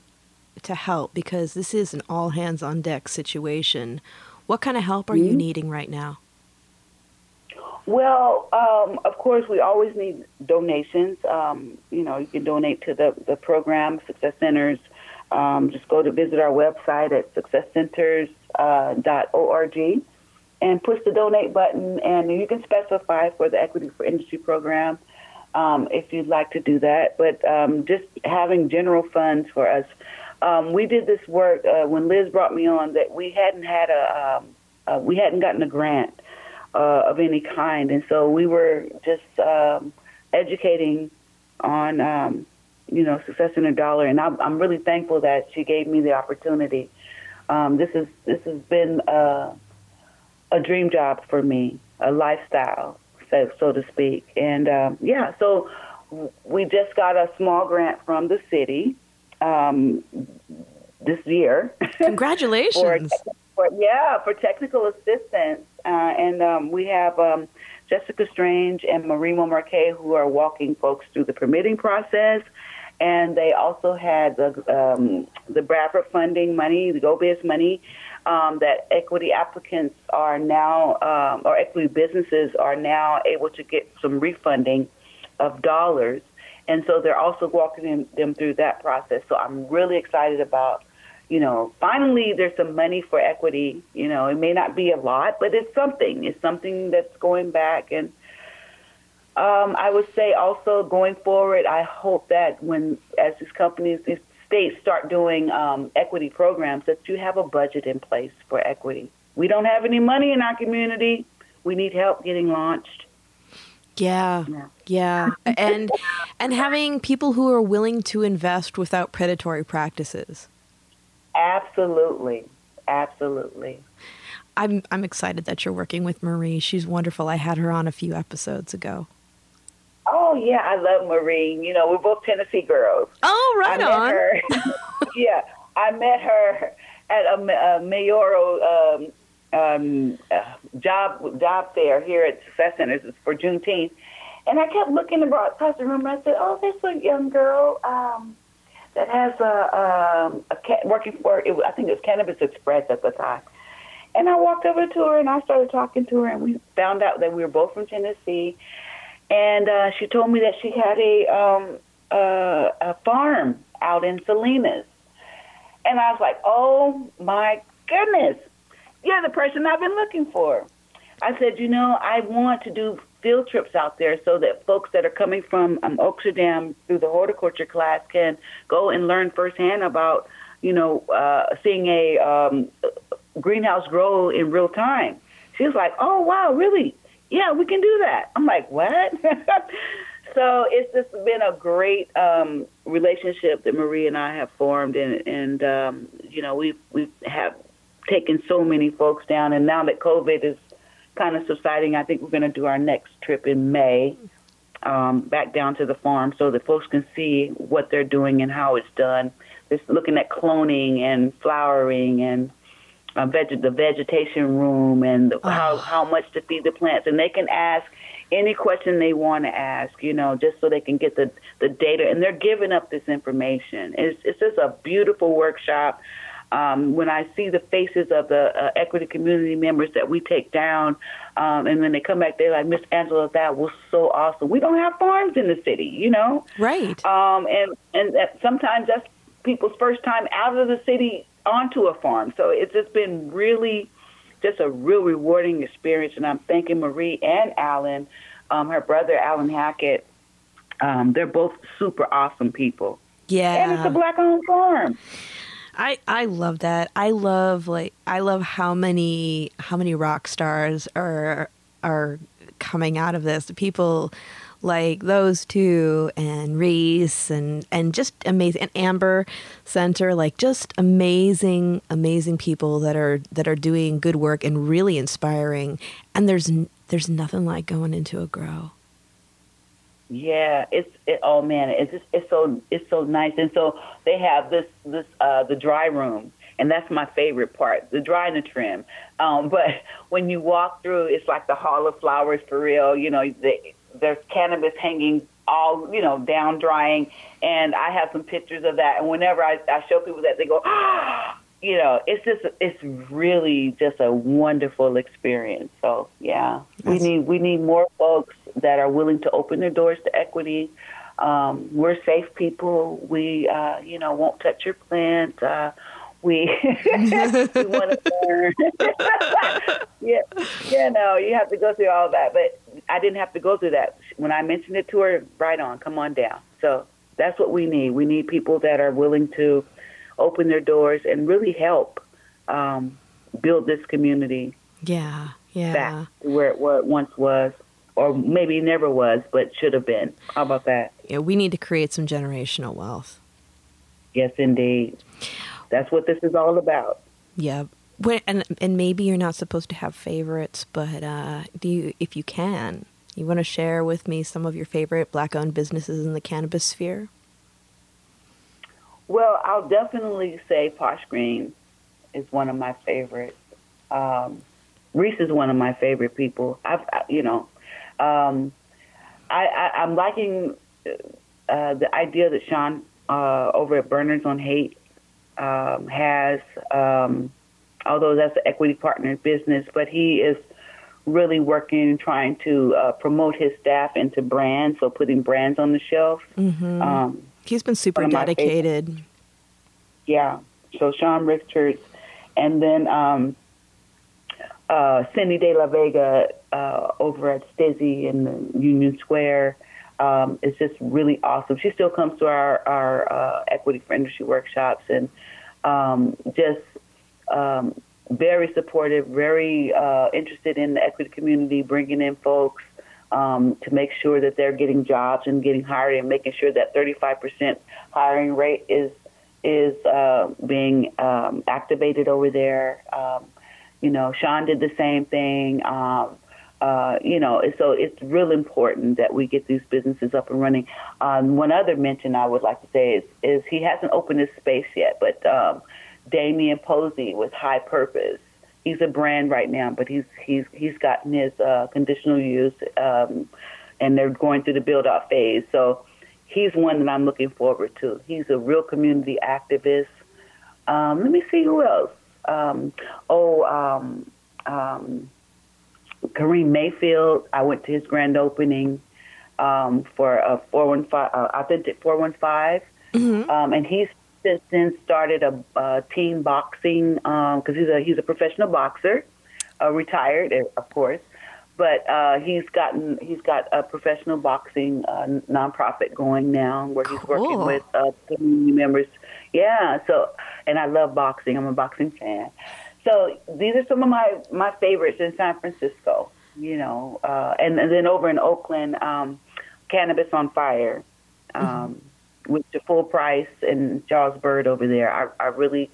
Speaker 2: to help because this is an all hands on deck situation, what kind of help are you needing right now?
Speaker 3: Well, um, of course, we always need donations. Um, you know, you can donate to the, the program, Success Centers. Um, just go to visit our website at successcenters.org and push the donate button, and you can specify for the Equity for Industry program um, if you'd like to do that. But um, just having general funds for us. Um, we did this work uh, when Liz brought me on that we hadn't had a um, uh, we hadn't gotten a grant uh, of any kind, and so we were just um, educating on um, you know success in a dollar, and I'm, I'm really thankful that she gave me the opportunity. Um, this is this has been a, a dream job for me, a lifestyle, so so to speak, and um, yeah, so we just got a small grant from the city um, this year.
Speaker 2: Congratulations!
Speaker 3: for, for, yeah, for technical assistance, uh, and um, we have um, Jessica Strange and Marie Montmarquet who are walking folks through the permitting process. And they also had the um, the Bradford funding money, the GoBiz money, um, that equity applicants are now, um, or equity businesses are now able to get some refunding of dollars. And so they're also walking them, them through that process. So I'm really excited about you know, finally there's some money for equity. You know, it may not be a lot, but it's something. It's something that's going back. And um, I would say also going forward, I hope that when, as these companies, these states start doing um, equity programs, that you have a budget in place for equity. We don't have any money in our community. We need help getting launched.
Speaker 2: Yeah. Yeah. yeah. and and having people who are willing to invest without predatory practices.
Speaker 3: Absolutely. Absolutely.
Speaker 2: I'm I'm excited that you're working with Marie. She's wonderful. I had her on a few episodes ago.
Speaker 3: Oh yeah, I love Marie. You know, we're both Tennessee girls.
Speaker 2: Oh, right
Speaker 3: I
Speaker 2: on.
Speaker 3: Yeah, I met her at a, a mayoral um, um, uh, job job fair here at Success Centers for Juneteenth, and I kept looking across the room and I said, "Oh, there's a young girl." Um, that has a, um, a cat working for it, I think it was Cannabis Express at the time. And I walked over to her and I started talking to her, and we found out that we were both from Tennessee. And uh, she told me that she had a um, uh, a farm out in Salinas, and I was like, "Oh my goodness, you're the person I've been looking for." I said, "You know, I want to do field trips out there so that folks that are coming from um, Oaksterdam through the horticulture class can go and learn firsthand about, you know, uh, seeing a um, greenhouse grow in real time. She was like, oh, wow, really? Yeah, we can do that. I'm like, what? so it's just been a great um, relationship that Marie and I have formed, and, and um, you know, we we have taken so many folks down, and now that COVID is kind of subsiding. I think we're going to do our next trip in May um, back down to the farm so that folks can see what they're doing and how it's done. Just looking at cloning and flowering and uh, veg- the vegetation room and oh. how how much to feed the plants, and they can ask any question they want to ask, you know, just so they can get the the data, and they're giving up this information. It's it's just a beautiful workshop um, when I see the faces of the uh, equity community members that we take down, um, and when they come back, they're like, Miss Angela, that was so awesome. We don't have farms in the city, you know?
Speaker 2: Right.
Speaker 3: Um, and and that sometimes that's people's first time out of the city onto a farm. So it's just been really just a real rewarding experience. And I'm thanking Marie and Alan, um, her brother, Alan Hackett. Um, they're both super awesome people.
Speaker 2: Yeah.
Speaker 3: And it's a black owned farm.
Speaker 2: I I love that. I love like I love how many how many rock stars are are coming out of this. People like those two and Reese and and just amazing and Amber Senter like just amazing amazing people that are that are doing good work and really inspiring and there's there's nothing like going into a grow
Speaker 3: yeah, it's it, oh man, it's just it's so it's so nice, and so they have this this uh the dry room, and that's my favorite part, the dry and the trim. Um, but when you walk through, it's like the Hall of Flowers for real. You know, the, there's cannabis hanging all you know down drying, and I have some pictures of that. And whenever I, I show people that, they go, ah, you know, it's just it's really just a wonderful experience. So yeah, we need we need more folks that are willing to open their doors to equity. Um, we're safe people. We uh, you know won't touch your plant. Uh, we we want to learn. yeah, yeah, no, you have to go through all that, but I didn't have to go through that. When I mentioned it to her, right on, come on down. So that's what we need. We need people that are willing to open their doors and really help um, build this community.
Speaker 2: Yeah, yeah.
Speaker 3: Back to where it, where it once was, or maybe never was, but should have been. How about that?
Speaker 2: Yeah, we need to create some generational wealth.
Speaker 3: Yes, indeed. That's what this is all about.
Speaker 2: Yeah. When, and and maybe you're not supposed to have favorites, but uh, do you, if you can, you want to share with me some of your favorite black-owned businesses in the cannabis sphere?
Speaker 3: Well, I'll definitely say Posh Green is one of my favorites. Um, Reese is one of my favorite people. I've, I, you know, um, I, I, I'm liking uh, the idea that Sean uh, over at Berners on Haight um, has, um, although that's an equity partner business, but he is really working trying to uh, promote his staff into brands, so putting brands on the shelf.
Speaker 2: Mm-hmm. Um, He's been super dedicated.
Speaker 3: Yeah. So Sean Richards, and then um, uh, Cindy De La Vega uh, over at STIIIZY in Union Square um, is just really awesome. She still comes to our our uh, equity for industry workshops and um, just um, very supportive, very uh, interested in the equity community, bringing in folks um, to make sure that they're getting jobs and getting hired, and making sure that 35% hiring rate is is uh, being um, activated over there. You know, Sean did the same thing. Um, uh, you know, so it's real important that we get these businesses up and running. Um, one other mention I would like to say is, is he hasn't opened his space yet, but um, Damian Posey with High Purpose. He's a brand right now, but he's he's he's gotten his uh, conditional use, um, and they're going through the build out phase. So he's one that I'm looking forward to. He's a real community activist. Um, let me see who else. Um, oh, um, um, Kareem Mayfield. I went to his grand opening um, for a 415, uh, authentic 415, mm-hmm. um, and he's since then started a, a team boxing because um, he's a he's a professional boxer, uh, retired of course, but uh, he's gotten he's got a professional boxing uh, nonprofit going now where he's cool. working with uh, community members. Yeah, so and I love boxing. I'm a boxing fan. So these are some of my my favorites in San Francisco. You know, uh, and, and then over in Oakland, um, Cannabis on Fire, um, mm-hmm. with the full price and Charles Bird over there. I, I really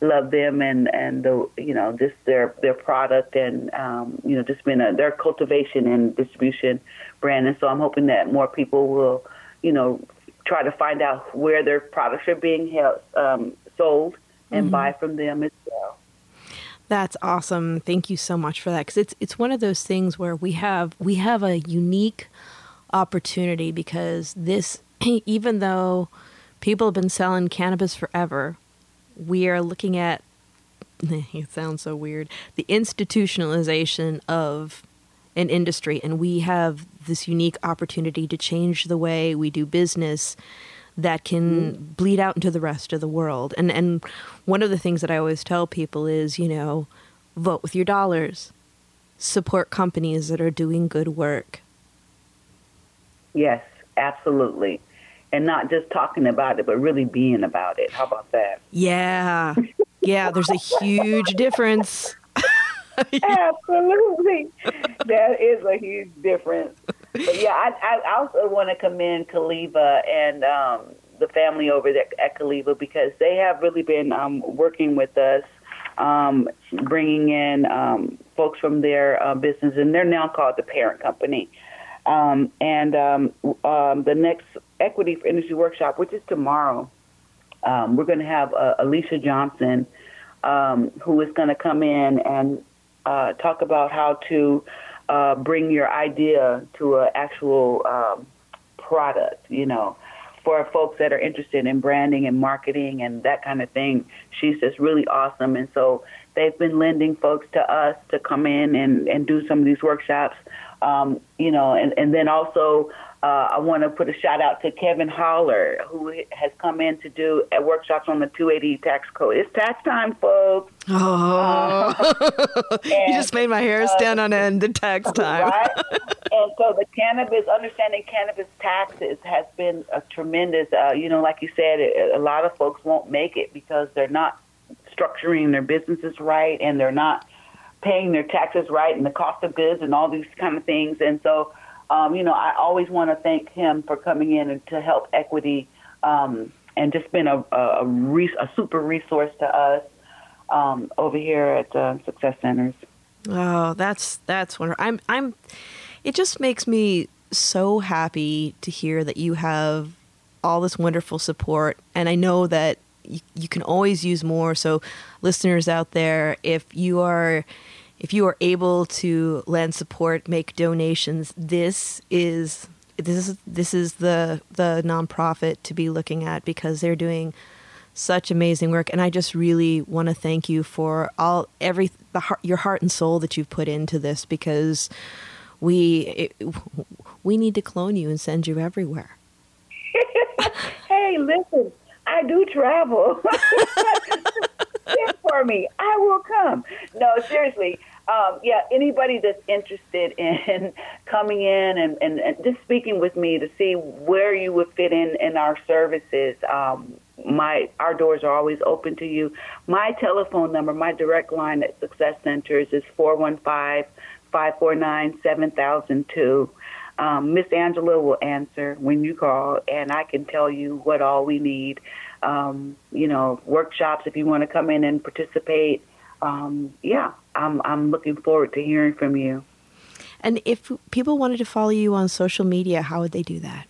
Speaker 3: love them and and the you know just their their product and um, you know just been a, their cultivation and distribution brand. And so I'm hoping that more people will you know try to find out where their products are being held, um, sold and mm-hmm. buy from them as well.
Speaker 2: That's awesome. Thank you so much for that cuz it's it's one of those things where we have we have a unique opportunity because this even though people have been selling cannabis forever, we are looking at it sounds so weird, the institutionalization of an industry and we have this unique opportunity to change the way we do business that can mm-hmm. bleed out into the rest of the world. And and one of the things that I always tell people is, you know, vote with your dollars. Support companies that are doing good work.
Speaker 3: Yes, absolutely. And not just talking about it, but really being about it. How about that?
Speaker 2: Yeah. Yeah, there's a huge difference.
Speaker 3: Absolutely. That is a huge difference but yeah, I, I also want to commend Caliva and um, the family over there at Caliva because they have really been um, working with us, um, bringing in um, folks from their uh, business, and they're now called the parent company. Um, and um, um, the next Equity for Industry Workshop, which is tomorrow, um, we're going to have uh, Alicia Johnson, um, who is going to come in and uh, talk about how to uh, bring your idea to an actual um, product, you know. For folks that are interested in branding and marketing and that kind of thing, she's just really awesome. And so they've been lending folks to us to come in and, and do some of these workshops. um, you know, and, and then also uh, I want to put a shout out to Kevin Holler, who has come in to do workshops on the 280 tax code. It's tax time, folks.
Speaker 2: Oh, uh, you just made my hair stand uh, on end. The tax time,
Speaker 3: right? and so the cannabis, understanding cannabis taxes, has been a tremendous. Uh, you know, like you said, a lot of folks won't make it because they're not structuring their businesses right, and they're not paying their taxes right, and the cost of goods, and all these kind of things, and so um, you know, I always want to thank him for coming in and to help equity um, and just been a, a, a, a super resource to us um, over here at uh, Success Centers.
Speaker 2: Oh, that's that's wonderful. I'm I'm. It just makes me so happy to hear that you have all this wonderful support, and I know that you, you can always use more. So, listeners out there, if you are if you are able to lend support, make donations, this is this is this is the the nonprofit to be looking at because they're doing such amazing work and I just really want to thank you for all every the heart, your heart and soul that you've put into this because we it, we need to clone you and send you everywhere.
Speaker 3: hey, listen, I do travel. for me. I will come. No, seriously um, yeah, anybody that's interested in coming in and, and, and, just speaking with me to see where you would fit in in our services, um, my our doors are always open to you. My telephone number, my direct line at Success Centers is four one five five four nine seven thousand two. Um, Miss Angela will answer when you call, and I can tell you what all we need. Um, you know, workshops if you want to come in and participate um, yeah, I'm I'm looking forward to hearing from you.
Speaker 2: And if people wanted to follow you on social media, how would they do that?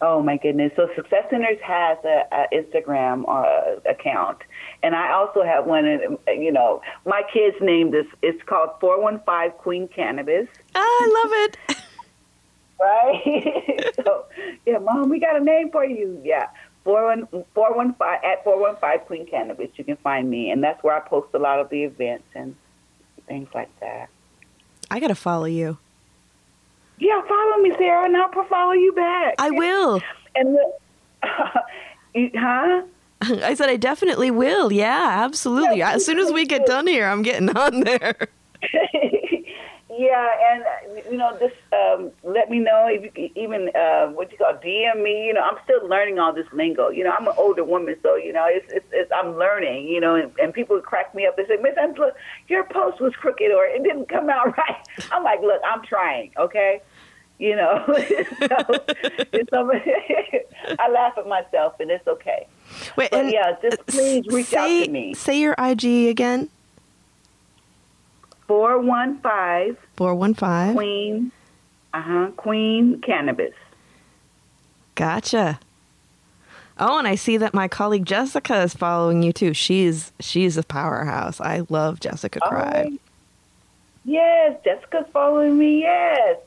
Speaker 3: Oh my goodness! So Success Centers has a, a Instagram uh, account, and I also have one. And you know, my kids named this. It's called Four One Five Queen Cannabis.
Speaker 2: Ah, I love it.
Speaker 3: right? so, yeah, mom, we got a name for you. Yeah, 415 at 415 Queen Cannabis. You can find me, and that's where I post a lot of the events and things like that.
Speaker 2: I got to follow you.
Speaker 3: Yeah, follow me, Sarah, and I'll follow you back.
Speaker 2: I will.
Speaker 3: And the, uh, huh?
Speaker 2: I said I definitely will. Yeah, absolutely. Yeah, as soon as we get done here, I'm getting on there.
Speaker 3: Yeah, and you know, just um, let me know if you can even uh, what you call DM me. You know, I'm still learning all this lingo. You know, I'm an older woman, so you know, it's it's, it's I'm learning. You know, and, and people crack me up. They say, Miss Angela, your post was crooked or it didn't come out right. I'm like, look, I'm trying. Okay. You know, so, I laugh at myself, and it's okay. Wait, but yeah, just please reach
Speaker 2: say,
Speaker 3: out to me.
Speaker 2: Say your IG again.
Speaker 3: 415
Speaker 2: 415
Speaker 3: Queen uh-huh Queen Cannabis.
Speaker 2: Gotcha. Oh, and I see that my colleague Jessica is following you too. She's she's a powerhouse. I love Jessica.
Speaker 3: Oh, yes, Jessica's following me. Yes.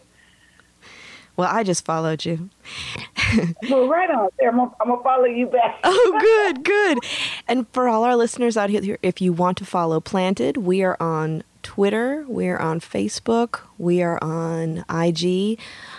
Speaker 2: Well, I just followed you.
Speaker 3: well, right on. I'm I'm gonna follow you back.
Speaker 2: oh, good, good. And for all our listeners out here, if you want to follow Planted, we are on Twitter, we're on Facebook, we are on IG.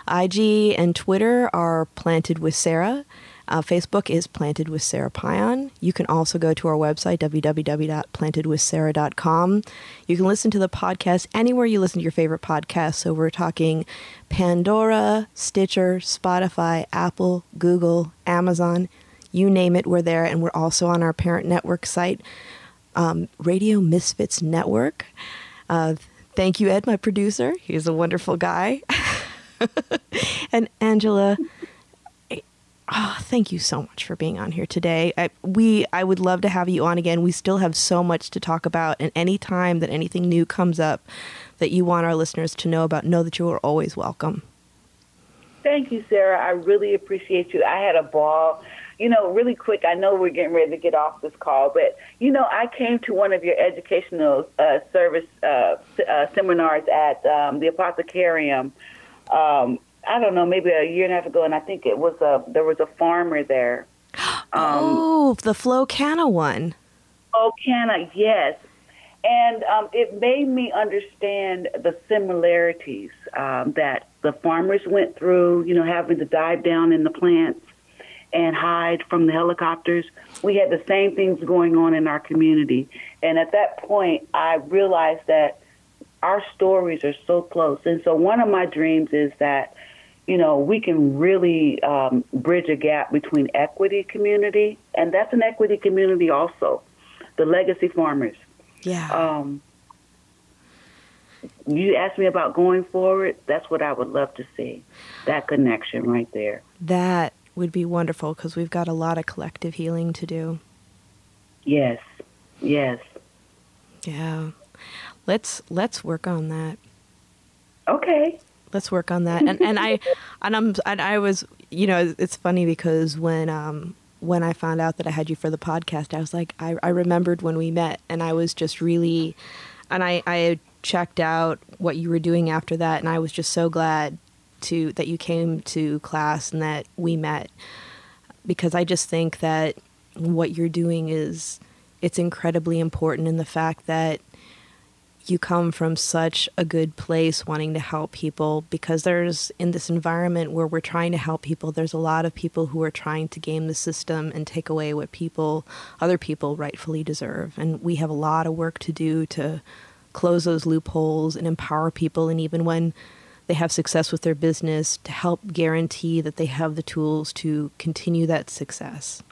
Speaker 2: IG and Twitter are Planted with Sarah. Uh, Facebook is Planted with Sara Pine. You can also go to our website, www.plantedwithsarah.com. You can listen to the podcast anywhere you listen to your favorite podcast. So we're talking Pandora, Stitcher, Spotify, Apple, Google, Amazon, you name it, we're there. And we're also on our parent network site, um, Radio Misfits Network. Uh, thank you, Ed, my producer. He's a wonderful guy. and Angela, oh, thank you so much for being on here today. I, we, I would love to have you on again. We still have so much to talk about, and any time that anything new comes up that you want our listeners to know about, know that you are always welcome.
Speaker 3: Thank you, Sarah. I really appreciate you. I had a ball you know, really quick, I know we're getting ready to get off this call, but, you know, I came to one of your educational uh, service uh, uh, seminars at um, the Apothecarium. Um, I don't know, maybe a year and a half ago, and I think it was a there was a farmer there.
Speaker 2: Um, oh, the Flow Kana one.
Speaker 3: Oh, Canna, yes. and um, it made me understand the similarities um, that the farmers went through. You know, having to dive down in the plants and hide from the helicopters. We had the same things going on in our community, and at that point, I realized that our stories are so close. And so, one of my dreams is that you know, we can really um, bridge a gap between equity community, and that's an equity community also, the legacy farmers.
Speaker 2: Yeah.
Speaker 3: Um, you asked me about going forward. That's what I would love to see. That connection right there.
Speaker 2: That would be wonderful because we've got a lot of collective healing to do.
Speaker 3: Yes. Yes.
Speaker 2: Yeah. Let's let's work on that.
Speaker 3: Okay.
Speaker 2: Let's work on that. And and I and I'm and I was you know it's funny because when um when I found out that I had you for the podcast, I was like I I remembered when we met and I was just really and I I checked out what you were doing after that and I was just so glad to that you came to class and that we met because I just think that what you're doing is it's incredibly important in the fact that you come from such a good place wanting to help people because there's in this environment where we're trying to help people there's a lot of people who are trying to game the system and take away what people other people rightfully deserve. And we have a lot of work to do to close those loopholes and empower people. And even when they have success with their business to help guarantee that they have the tools to continue that success.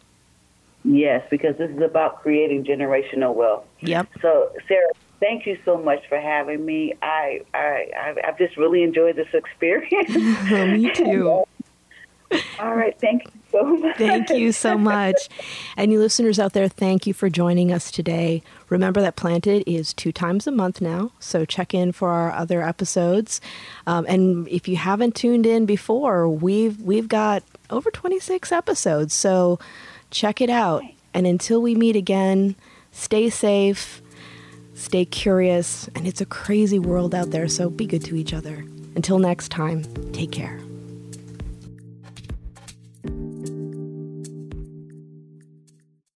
Speaker 3: Yes, because this is about creating generational wealth.
Speaker 2: Yep.
Speaker 3: So, Sarah, thank you so much for having me. I, I, I've just really enjoyed this experience.
Speaker 2: me too.
Speaker 3: Uh, All right. Thank you so much.
Speaker 2: Thank you so much. And you listeners out there, thank you for joining us today. Remember that Planted is two times a month now, so check in for our other episodes. Um, and if you haven't tuned in before, we've we've got over 26 episodes, so check it out. And until we meet again, stay safe, stay curious, and it's a crazy world out there, so be good to each other. Until next time, take care.